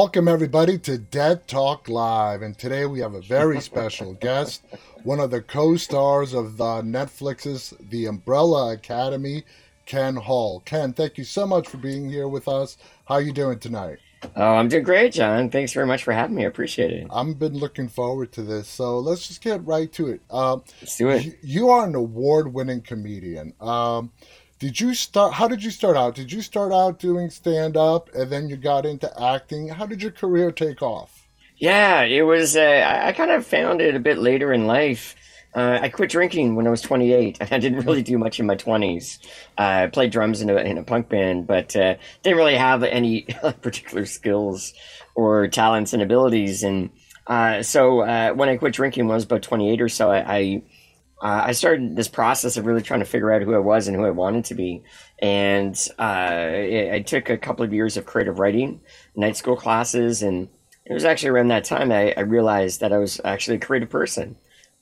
Welcome, everybody, to Dead Talk Live. And today we have a very special guest, one of the co stars of the Netflix's The Umbrella Academy, Ken Hall. Ken, thank you so much for being here with us. How are you doing tonight? Oh, I'm doing great, John. Thanks very much for having me. I appreciate it. I've been looking forward to this. So let's just get right to it. Um, Let's do it. you, you are an award winning comedian. Um, did you start? How did you start out? Did you start out doing stand up and then you got into acting? How did your career take off? Yeah, it was. Uh, I kind of found it a bit later in life. Uh, I quit drinking when I was 28. I didn't really do much in my 20s. Uh, I played drums in a, in a punk band, but uh, didn't really have any particular skills or talents and abilities. And uh, so uh, when I quit drinking, when I was about 28 or so, I, I uh, I started this process of really trying to figure out who I was and who I wanted to be. And uh, I, I took a couple of years of creative writing, night school classes, and it was actually around that time I, I realized that I was actually a creative person.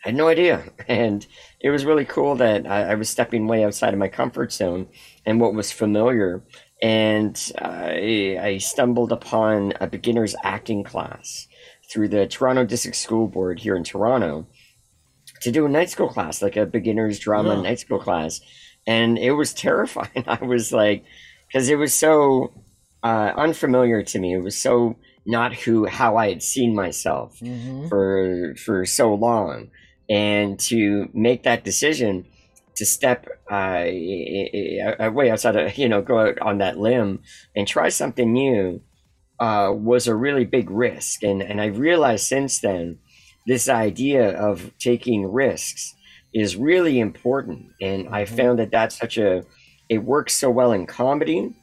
I had no idea. And it was really cool that I, I was stepping way outside of my comfort zone and what was familiar. And uh, I, I stumbled upon a beginner's acting class through the Toronto District School Board here in Toronto to do a night school class, like a beginner's drama Yeah. night school class. And it was terrifying. I was like, because it was so uh, unfamiliar to me. It was so not who how I had seen myself Mm-hmm. for for so long, and to make that decision to step uh, way outside of you know go out on that limb and try something new uh, was a really big risk, and and I realized since then this idea of taking risks is really important, and I Mhm. found that that's such a it works so well in comedy,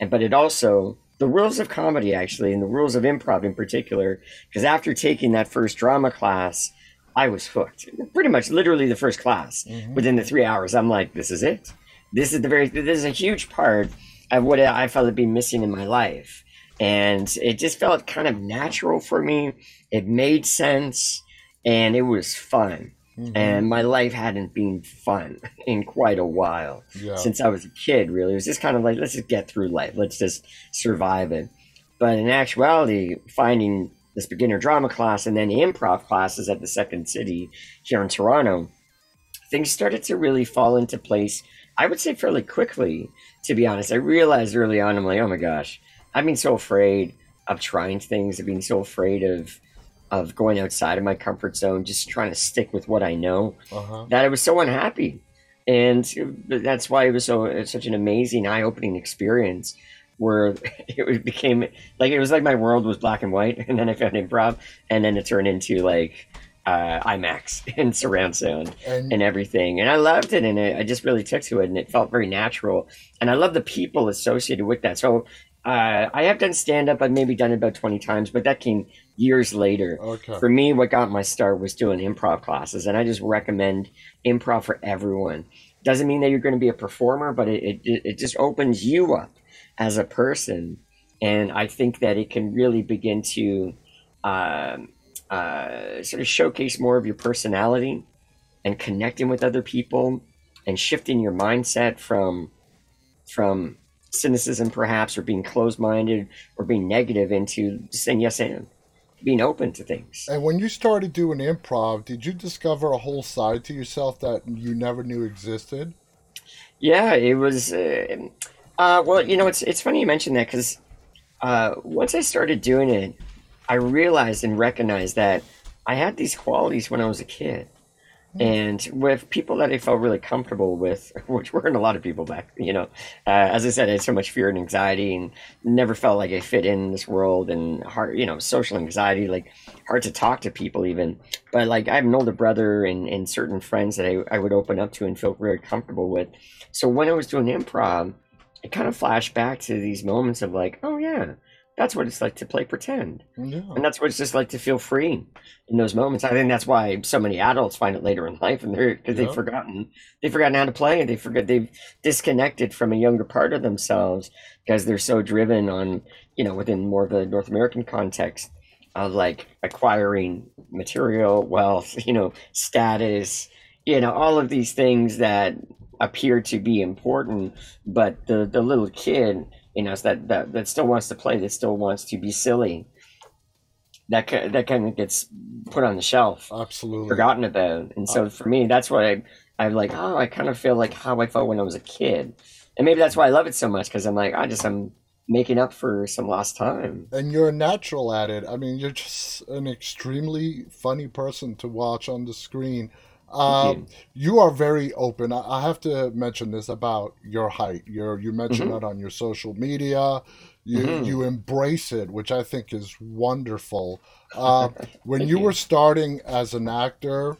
and but it also the rules of comedy actually and the rules of improv in particular because after taking that first drama class i was hooked. Pretty much literally the first class Mhm. within the three hours i'm like this is it. This is the very this is a huge part of what i felt had been missing in my life. And it just felt kind of natural for me. It made sense and it was fun Mhm. and my life hadn't been fun in quite a while yeah. since I was a kid, really. It was just kind of like, let's just get through life. Let's just survive it. But in actuality, finding this beginner drama class and then improv classes at the Second City here in Toronto, things started to really fall into place. I would say fairly quickly, to be honest. I realized early on, I'm like, oh my gosh, I've been so afraid of trying things. I've been so afraid of of going outside of my comfort zone, just trying to stick with what I know uh-huh. that I was so unhappy, and that's why it was so such an amazing, eye-opening experience. Where it became like it was like my world was black and white, and then I found improv, and then it turned into like uh, IMAX and surround sound And and everything, and I loved it, and I I just really took to it, and it felt very natural, and I love the people associated with that. So uh, I have done stand-up, I've maybe done it about twenty times, but that came years later. Okay. for me what got my start was doing improv classes and i just recommend improv for everyone. Doesn't mean that you're going to be a performer but it, it, it just opens you up as a person. And i think that it can really begin to um, uh, sort of showcase more of your personality and connecting with other people and shifting your mindset from from cynicism perhaps or being closed-minded or being negative into saying yes and being open to things And when you started doing improv, did you discover a whole side to yourself that you never knew existed? Yeah, it was. Uh, uh, well, you know, it's it's funny you mentioned that because uh, once I started doing it, I realized and recognized that I had these qualities when I was a kid, and with people that I felt really comfortable with, which weren't a lot of people back. You know, uh, as I said, I had so much fear and anxiety, and never felt like I fit in this world, and hard, you know, social anxiety, like hard to talk to people even. But like I have an older brother and, and certain friends that I, I would open up to and feel very comfortable with. So when I was doing improv, it kind of flashed back to these moments of like, oh yeah, that's what it's like to play pretend. Yeah. And that's what it's just like to feel free in those moments. I think that's why so many adults find it later in life, and they're because Yeah. they've forgotten they've forgotten how to play. And they forget they've disconnected from a younger part of themselves because they're so driven on you know within more of a North American context of like acquiring material wealth, you know, status, you know, all of these things that appear to be important, but the the little kid you know, that, that that still wants to play, that still wants to be silly that that kind of gets put on the shelf, absolutely forgotten about. And so uh, for me, that's what I I'm like. Oh, I kind of feel like how I felt when I was a kid, and maybe that's why I love it so much because I'm like I just I'm making up for some lost time. And you're a natural at it. I mean, you're just an extremely funny person to watch on the screen. Um, you. you. are very open. I, have to mention this about your height. You're, you mentioned mm-hmm. that on your social media. You mm-hmm. you embrace it, which I think is wonderful. Uh, when you, you were starting as an actor,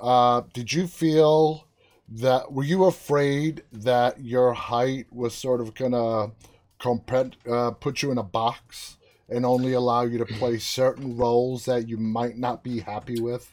uh, did you feel that were you afraid that your height was sort of gonna compet, uh, put you in a box and only allow you to play certain roles that you might not be happy with?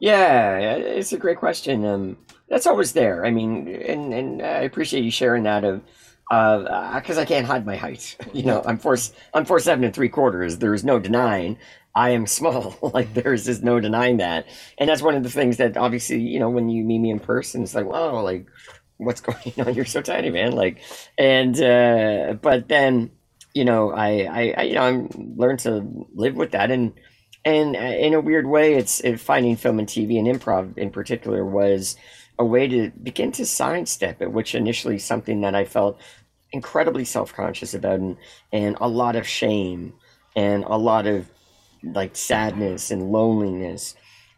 Yeah, it's a great question. Um, that's always there. I mean, and and I appreciate you sharing that of because uh, I can't hide my height. You know, I'm four I'm four seven and three quarters. There is no denying I am small. like there is just no denying that, and that's one of the things that obviously you know when you meet me in person, it's like wow, like what's going on? You're so tiny, man. Like, and uh, but then you know I I, I you know I'm learned to live with that and. And uh, in a weird way, it's it, finding film and TV and improv in particular was a way to begin to sidestep it, which initially something that I felt incredibly self-conscious about and, and a lot of shame and a lot of like sadness and loneliness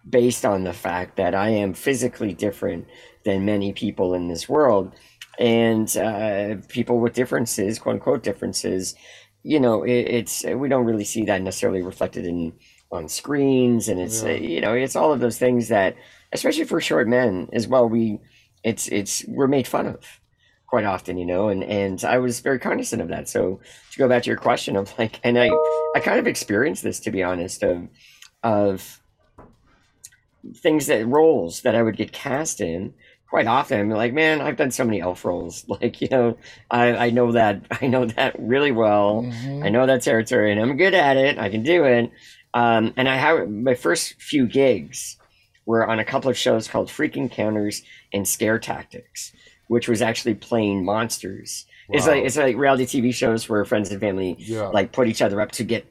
based on the fact that I am physically different than many people in this world. And uh, people with differences, quote unquote differences, you know, it, it's we don't really see that necessarily reflected in on screens, and it's yeah. you know, it's all of those things that, especially for short men as well, we it's it's we're made fun of quite often, you know, and and I was very cognizant of that. So to go back to your question of like, and I I kind of experienced this to be honest of of things that roles that I would get cast in quite often. I'm like, man, I've done so many elf roles. Like, you know, I, I know that I know that really well. Mm-hmm. I know that territory, and I'm good at it. I can do it. Um, and I have my first few gigs were on a couple of shows called Freak Encounters and Scare Tactics which was actually playing monsters. Wow. It's like it's like reality TV shows where friends and family yeah. like put each other up to get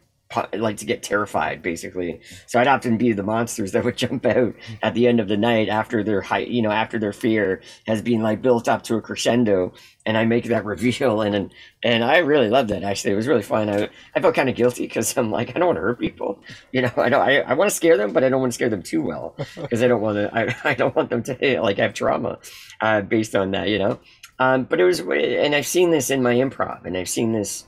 like to get terrified basically. So i'd often be the monsters that would jump out at the end of the night after their height you know after their fear has been like built up to a crescendo and i make that reveal and and, and i really loved it actually. It was really fun. I, I felt kind of guilty because i'm like i don't want to hurt people. You know i don't i, I want to scare them but i don't want to scare them too well because i don't want to I, I don't want them to like have trauma uh, based on that you know? Um, but it was and i've seen this in my improv and i've seen this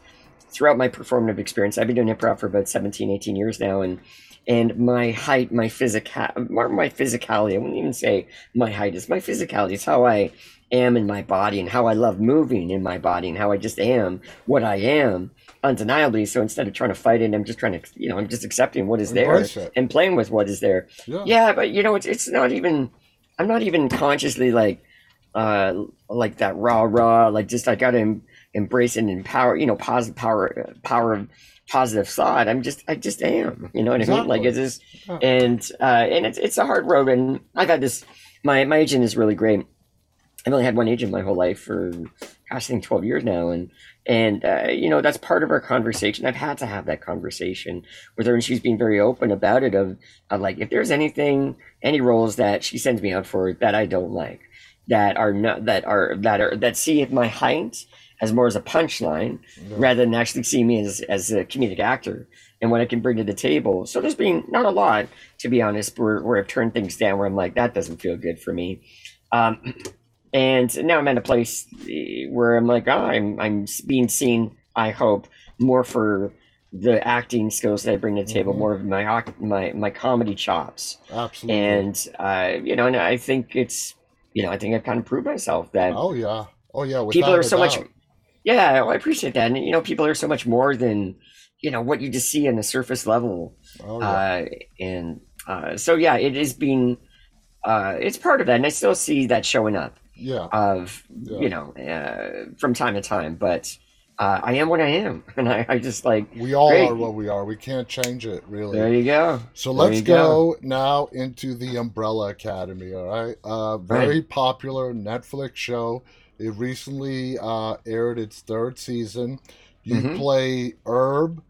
throughout my performative experience, I've been doing improv for about 17, 18 years now, and and my height, my physical, my physicality. I wouldn't even say my height is my physicality. It's how I am in my body and how I love moving in my body and how I just am what I am undeniably. So instead of trying to fight it, I'm just trying to, you know, I'm just accepting what is there and playing with what is there. Yeah. yeah, but you know, it's it's not even. I'm not even consciously like, uh, like that raw raw. Like just I gotta embrace and empower, you know, positive power, power of positive thought. I'm just, I just am, you know what exactly. I mean? Like it's just, and, uh, and it's, it's a hard road. And I've had this, my, my agent is really great. I've only had one agent my whole life for, gosh, I think 12 years now. And, and, uh, you know, that's part of our conversation. I've had to have that conversation with her and she's been very open about it of, of like, if there's anything, any roles that she sends me out for that I don't like, that are not, that are, that are, that see if my height as more as a punchline yeah. rather than actually see me as, as a comedic actor and what I can bring to the table. So there's been not a lot, to be honest, where, where I've turned things down where I'm like, that doesn't feel good for me. Um, and now I'm at a place where I'm like, oh, I'm, I'm being seen, I hope, more for the acting skills that I bring to the table, mm-hmm. more of my my my comedy chops. Absolutely. And uh, you know, and I think it's you know, I think I've kind of proved myself that. Oh yeah. Oh yeah. People are so doubt. much yeah, well, I appreciate that. And you know, people are so much more than you know what you just see on the surface level. Oh, yeah. uh, and uh, so yeah, it is being uh, it's part of that, and I still see that showing up. Yeah. Of yeah. you know uh, from time to time, but. Uh, I am what I am, and I, I just like we all great. are what we are. We can't change it, really. There you go. So there let's go, go, now into the Umbrella Academy. All right, uh, very right. popular Netflix show it recently uh, aired its third season. You mm-hmm. play Herb,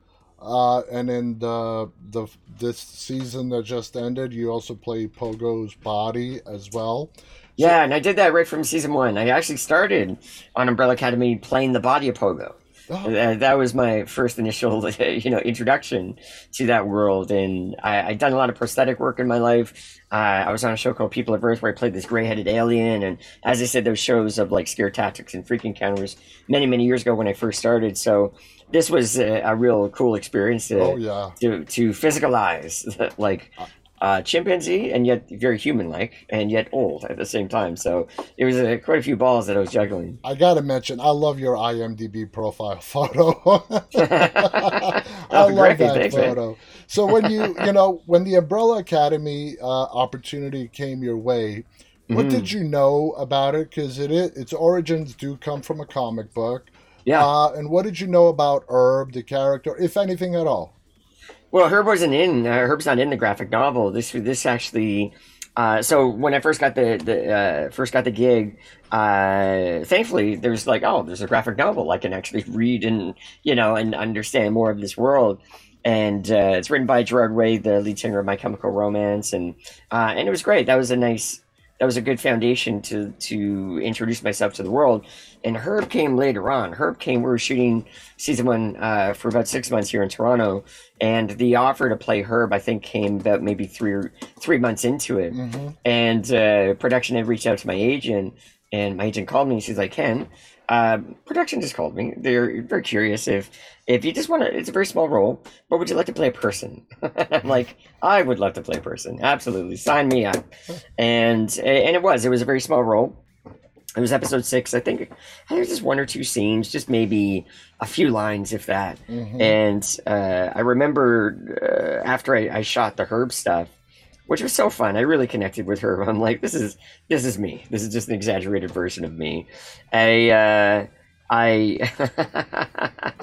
Uh, and in the the this season that just ended, you also play Pogo's body as well. Yeah, and I did that right from season one. I actually started on Umbrella Academy playing the body of Pogo. Oh. Uh, that was my first initial, you know, introduction to that world, and I, I'd done a lot of prosthetic work in my life. Uh, I was on a show called People of Earth where I played this gray-headed alien, and as I said, those shows of like scare tactics and freak encounters many, many years ago when I first started. So this was a, a real cool experience to, oh, yeah. to to physicalize like uh, chimpanzee and yet very human-like and yet old at the same time. So it was uh, quite a few balls that I was juggling. I gotta mention, I love your IMDb profile photo. I oh, love great. that Thanks, photo. Man. So when you you know when the Umbrella Academy uh, opportunity came your way, what did you know about it? Because it its origins do come from a comic book. Yeah. Uh, and what did you know about Herb, the character, if anything at all? Well, Herb wasn't in. Uh, Herb's not in the graphic novel. This this actually. Uh, so when I first got the, the uh, first got the gig, uh, thankfully there's like oh there's a graphic novel I can actually read and you know and understand more of this world, and uh, it's written by Gerard Way, the lead singer of My Chemical Romance, and uh, and it was great. That was a nice that was a good foundation to to introduce myself to the world. And Herb came later on. Herb came. We were shooting season one uh, for about six months here in Toronto, and the offer to play Herb, I think, came about maybe three or three months into it. Mm-hmm. And uh, production had reached out to my agent, and my agent called me. and She's like, "Ken, uh, production just called me. They're very curious if if you just want to. It's a very small role, but would you like to play a person? I'm like, I would love to play a person. Absolutely, sign me up. And and it was. It was a very small role. It was episode six. I think, There's just one or two scenes, just maybe a few lines, if that. Mm-hmm. And uh, I remember uh, after I, I shot the Herb stuff, which was so fun. I really connected with her. I'm like, this is this is me. This is just an exaggerated version of me. I uh, I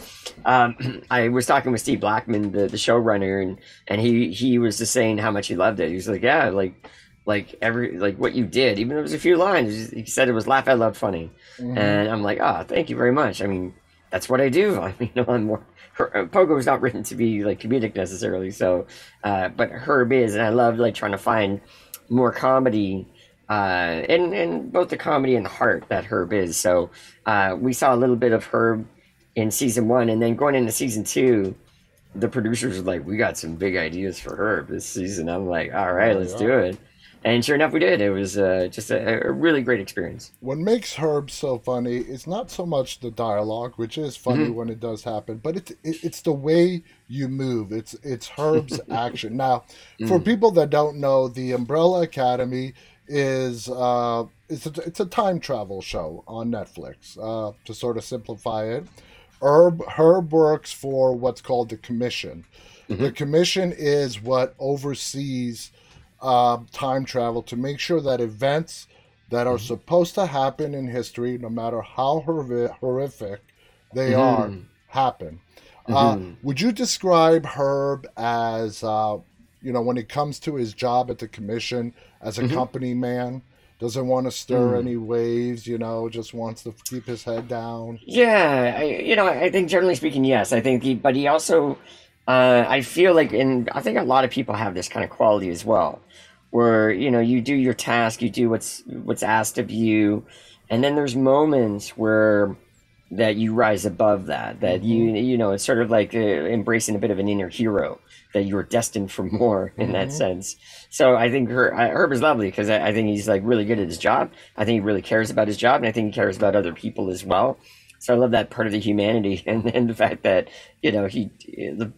um, I was talking with Steve Blackman, the, the showrunner, and and he he was just saying how much he loved it. He was like, yeah, like like every like what you did, even if it was a few lines. He said it was laugh out loud funny, mm-hmm. and I'm like, ah, oh, thank you very much. I mean, that's what I do. I mean, I'm more her, uh, Pogo is not written to be like comedic necessarily. So, uh, but Herb is, and I love like trying to find more comedy, uh, and and both the comedy and the heart that Herb is. So, uh, we saw a little bit of Herb in season one, and then going into season two, the producers were like, "We got some big ideas for Herb this season." I'm like, "All right, oh, let's yeah. do it." And sure enough, we did. It was uh, just a, a, really great experience. What makes Herb so funny is not so much the dialogue, which is funny mm-hmm. when it does happen, but it's it, it's the way you move. It's it's Herb's action. Now, mm. for people that don't know, the Umbrella Academy is uh, it's a, it's a time travel show on Netflix. Uh, to sort of simplify it, Herb Herb works for what's called the Commission. Mm-hmm. The Commission is what oversees uh, time travel to make sure that events that are mm-hmm. supposed to happen in history, no matter how horrific they mm-hmm. are, happen. Uh, mm-hmm. Uh, would you describe Herb as, uh, you know, when it comes to his job at the commission as a mm-hmm. company man? Doesn't want to stir mm. any waves, you know, just wants to keep his head down. Yeah, I, you know, I think generally speaking, yes. I think he, but he also, uh, I feel like, and I think a lot of people have this kind of quality as well where you know you do your task you do what's what's asked of you and then there's moments where that you rise above that that you mm-hmm. you know it's sort of like uh, embracing a bit of an inner hero that you're destined for more in mm-hmm. that sense so i think Her, herb is lovely because I, I think he's like really good at his job i think he really cares about his job and i think he cares about other people as well so I love that part of the humanity, and, and the fact that you know he, the,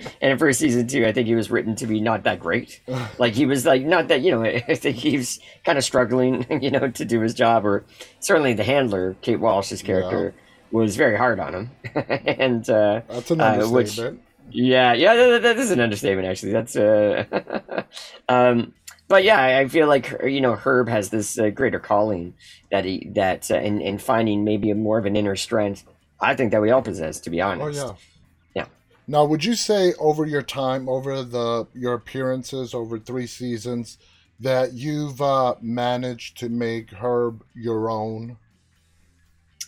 and for season two, I think he was written to be not that great. like he was like not that you know I think he was kind of struggling, you know, to do his job. Or certainly the handler, Kate Walsh's character, yeah. was very hard on him, and uh, that's an understatement. Uh, which, yeah, yeah, that, that is an understatement. Actually, that's uh, um, but yeah, I feel like you know Herb has this uh, greater calling that he that uh, in in finding maybe a more of an inner strength. I think that we all possess, to be honest. Oh yeah, yeah. Now, would you say over your time, over the your appearances over three seasons, that you've uh, managed to make Herb your own?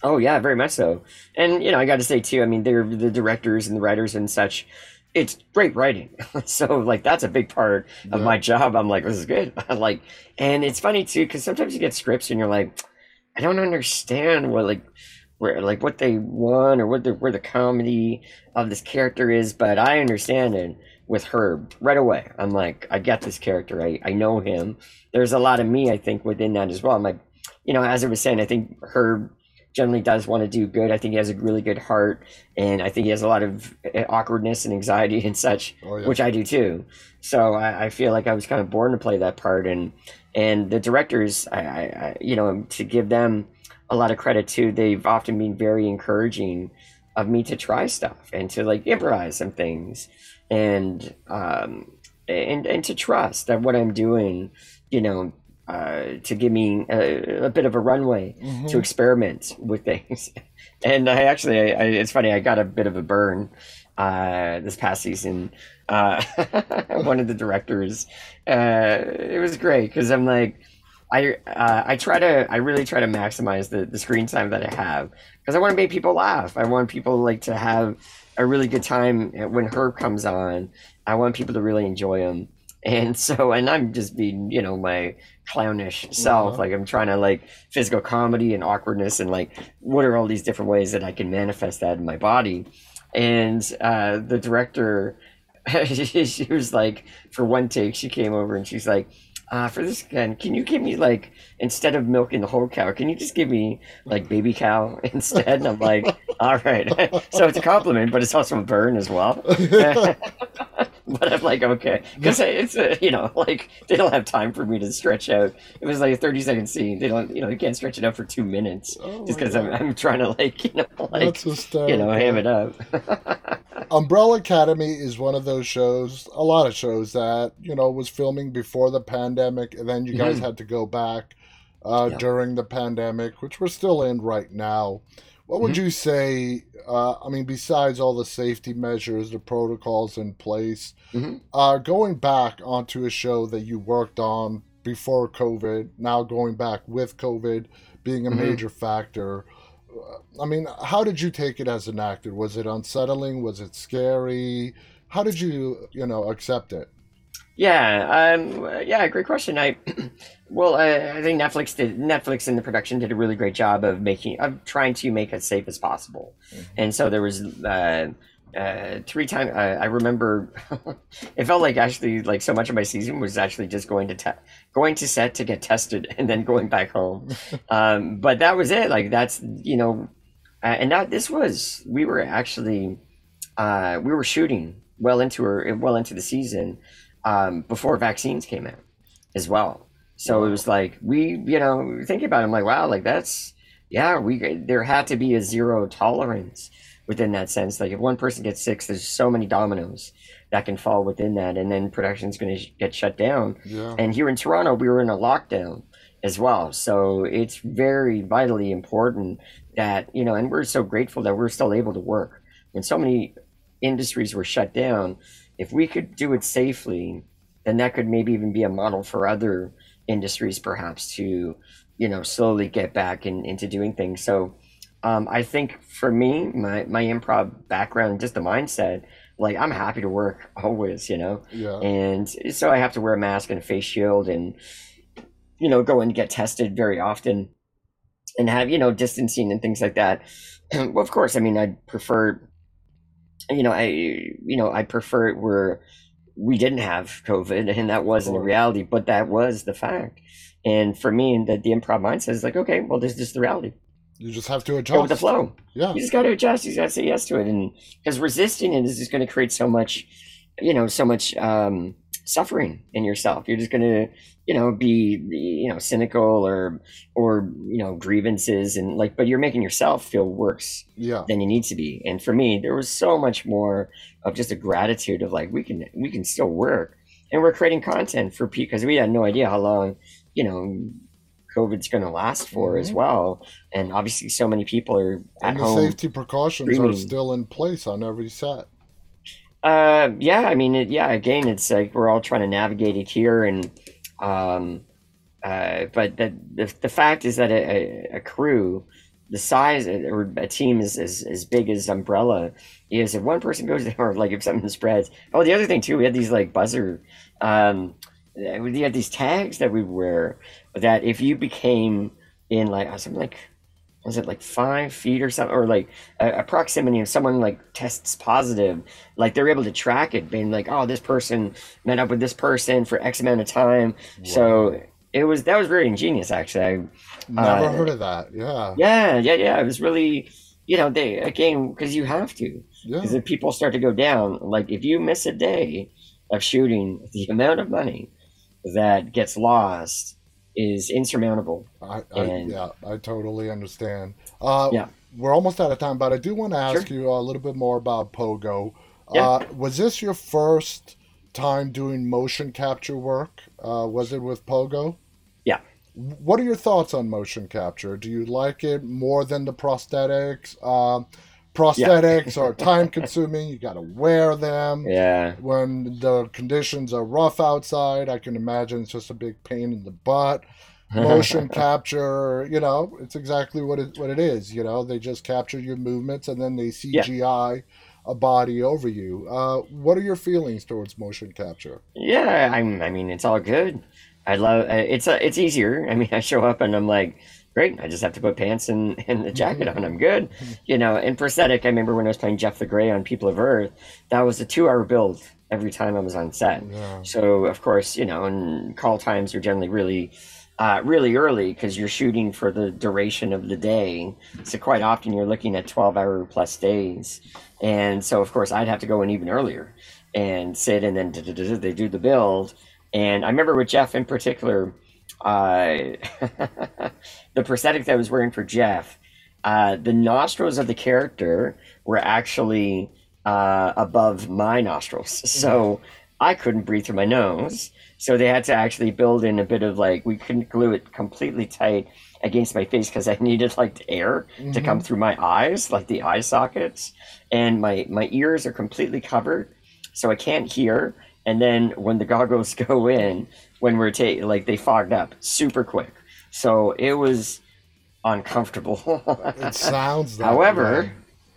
Oh yeah, very much so. And you know, I got to say too. I mean, they're the directors and the writers and such. It's great writing. so like that's a big part of my job. I'm like, this is good. like, and it's funny too because sometimes you get scripts and you're like, I don't understand what like where like what they want or what the where the comedy of this character is, but I understand it with Herb right away. I'm like, I get this character. I I know him. There's a lot of me I think within that as well. I'm like, you know, as I was saying, I think Herb generally does want to do good. I think he has a really good heart, and I think he has a lot of uh, awkwardness and anxiety and such, Oh, yeah. which I do too. So I, I feel like I was kind of born to play that part, and and the directors, I, I, I you know, to give them a lot of credit too. They've often been very encouraging of me to try stuff and to like improvise some things, and um, and and to trust that what I'm doing, you know. Uh, to give me a, a bit of a runway Mhm. to experiment with things. And I actually, I, I, it's funny, I got a bit of a burn uh, this past season. Uh, one of the directors, uh, it was great because I'm like, I uh, I try to, I really try to maximize the, the screen time that I have because I want to make people laugh. I want people like to have a really good time when Herb comes on. I want people to really enjoy him. And so, and I'm just being, you know, my clownish self. Uh-huh. Like I'm trying to like physical comedy and awkwardness and like what are all these different ways that I can manifest that in my body. And uh, the director, she was like, for one take, she came over and she's like, uh, for this again, can you give me like instead of milking the whole cow, can you just give me like baby cow instead? And I'm like, all right. so it's a compliment, but it's also a burn as well. but I'm like, okay, because it's a, you know, like they don't have time for me to stretch out. It was like a 30 second scene. They don't, you know, you can't stretch it out for two minutes Oh just because I'm, I'm trying to like, you know, like you know, ham it up. Umbrella Academy is one of those shows, a lot of shows that, you know, was filming before the pandemic, and then you guys Mhm. had to go back uh, Yeah. during the pandemic, which we're still in right now. What would Mm-hmm. you say? Uh, I mean, besides all the safety measures, the protocols in place, Mhm. uh, going back onto a show that you worked on before COVID, now going back with COVID being a Mhm. major factor. I mean, how did you take it as an actor? Was it unsettling? Was it scary? How did you, you know, accept it? Yeah, um, yeah, great question. I, well, I, I think Netflix did. Netflix and the production did a really great job of making, of trying to make it as safe as possible. Mhm. And so there was uh, uh, three times. Uh, I remember, it felt like actually like so much of my season was actually just going to te- going to set to get tested and then going back home. um, but that was it. Like that's you know, uh, and that this was we were actually uh, we were shooting well into her well into the season um, before vaccines came out as well. So it was like we, you know, thinking about it, I'm like, wow, like that's yeah, we there had to be a zero tolerance within that sense. Like if one person gets sick, there's so many dominoes that can fall within that, and then production's going to get shut down. Yeah. And here in Toronto, we were in a lockdown as well. So it's very vitally important that, you know, and we're so grateful that we're still able to work. When so many industries were shut down, if we could do it safely, then that could maybe even be a model for other industries, perhaps, to, you know, slowly get back in, into doing things. So um, I think for me, my, my improv background, just the mindset, like I'm happy to work always, you know Yeah. and so I have to wear a mask and a face shield, and you know, go and get tested very often, and have you know distancing and things like that. well, of course, I mean, I prefer, you know, I you know I prefer it where we didn't have COVID, and that wasn't a reality, but that was the fact. And for me, the, the improv mindset is like, okay, well, this is just the reality. You just have to adjust. Go with the flow Yeah. you just got to adjust. You got to say yes to it, and because resisting it is just going to create so much, you know, so much um, suffering in yourself. You're just going to, you know, be, you know, cynical or, or you know, grievances and like, but you're making yourself feel worse Yeah. than you need to be. And for me, there was so much more of just a gratitude of like we can we can still work, and we're creating content for people because we had no idea how long, you know. COVID's going to last for as Mhm. well, and obviously, so many people are at And the home. safety precautions are still in place on every set. Uh, yeah, I mean, it, yeah. Again, it's like we're all trying to navigate it here, and um, uh, but the the, the fact is that a, a, a crew the size or a team is as, as big as Umbrella is if one person goes down or like if something spreads. Oh, the other thing too, we had these like buzzer, um, we had these tags that we wear that if you became in like I was something like was it like five feet or something or like a, a, proximity of someone like tests positive like they're able to track it being like oh this person met up with this person for x amount of time. Wow. so it was that was very ingenious actually. I never uh, heard of that. Yeah. Yeah yeah yeah. It was really you know they again because you have to. Because yeah. if people start to go down like if you miss a day of shooting the amount of money that gets lost is insurmountable. I, I and, yeah, I totally understand. Uh, yeah, we're almost out of time, but I do want to ask sure. you a little bit more about Pogo. Yeah. Uh, was this your first time doing motion capture work? Uh, was it with Pogo? Yeah. What are your thoughts on motion capture? Do you like it more than the prosthetics? Uh, prosthetics yeah. are time consuming. You got to wear them. Yeah. When the conditions are rough outside, I can imagine it's just a big pain in the butt. Motion capture, you know, it's exactly what it what it is. You know, they just capture your movements and then they CGI. Yeah. A body over you. Uh, what are your feelings towards motion capture? Yeah, I'm. I mean, it's all good. I love. It's a, It's easier. I mean, I show up and I'm like, great. I just have to put pants and, and the jacket on. I'm good. You know, in prosthetic, I remember when I was playing Jeff the Gray on People of Earth, that was a two hour build every time I was on set. Yeah. So, of course, you know, and call times are generally really, uh, really early because you're shooting for the duration of the day. So, quite often you're looking at 12 hour plus days. And so, of course, I'd have to go in even earlier and sit and then they do the build. And I remember with Jeff in particular, uh, the prosthetic that I was wearing for Jeff, uh, the nostrils of the character were actually uh, above my nostrils. So I couldn't breathe through my nose. So they had to actually build in a bit of like, we couldn't glue it completely tight against my face because I needed like air mm-hmm. to come mm-hmm. through my eyes, like the eye sockets. And my, my ears are completely covered. So I can't hear. And then when the goggles go in, when we're taking like they fogged up super quick. So it was uncomfortable. it sounds. however, way.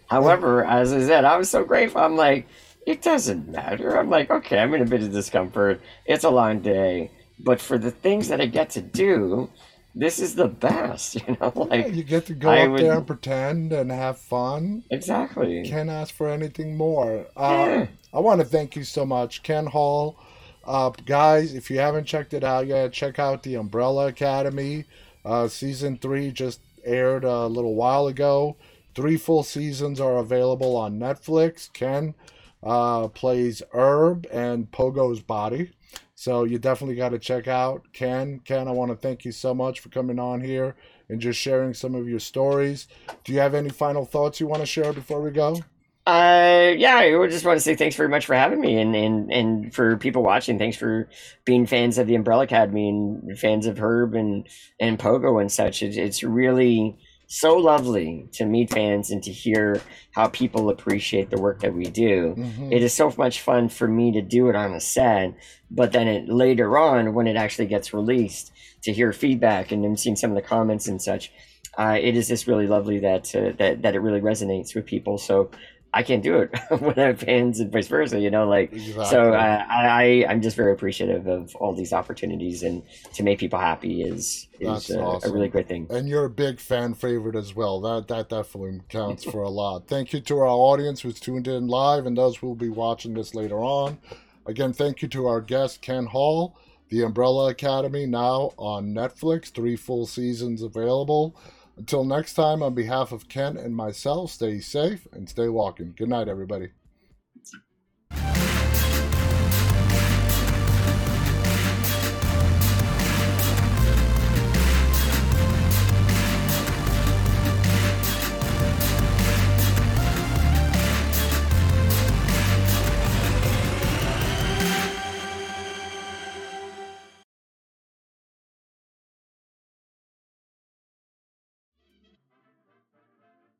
however, as I said, I was so grateful. I'm like, it doesn't matter. I'm like, okay, I'm in a bit of discomfort. It's a long day, but for the things that I get to do, this is the best. You know, like yeah, you get to go I up would... there and pretend and have fun. Exactly. Can't ask for anything more. Uh, yeah. I want to thank you so much, Ken Hall uh, guys, if you haven't checked it out yet, check out the Umbrella Academy. Uh, season three just aired a little while ago. Three full seasons are available on Netflix. Ken uh, plays Herb and Pogo's body. So you definitely got to check out Ken. Ken, I want to thank you so much for coming on here and just sharing some of your stories. Do you have any final thoughts you want to share before we go? Uh, yeah, I just want to say thanks very much for having me, and and and for people watching, thanks for being fans of the Umbrella Academy and fans of Herb and and Pogo and such. It's it's really so lovely to meet fans and to hear how people appreciate the work that we do. Mm-hmm. It is so much fun for me to do it on a set, but then it, later on when it actually gets released, to hear feedback and then seeing some of the comments and such. Uh, it is just really lovely that uh, that that it really resonates with people. So I can't do it without fans and vice versa, you know, like, exactly. so uh, I, I'm just very appreciative of all these opportunities and to make people happy is, is a, awesome. a, really great thing. And you're a big fan favorite as well. That, that definitely counts for a lot. Thank you to our audience who's tuned in live and those who will be watching this later on. Again, thank you to our guest, Ken Hall, The Umbrella Academy, now on Netflix, three full seasons available. Until next time, on behalf of Ken and myself, stay safe and stay walking. Good night, everybody.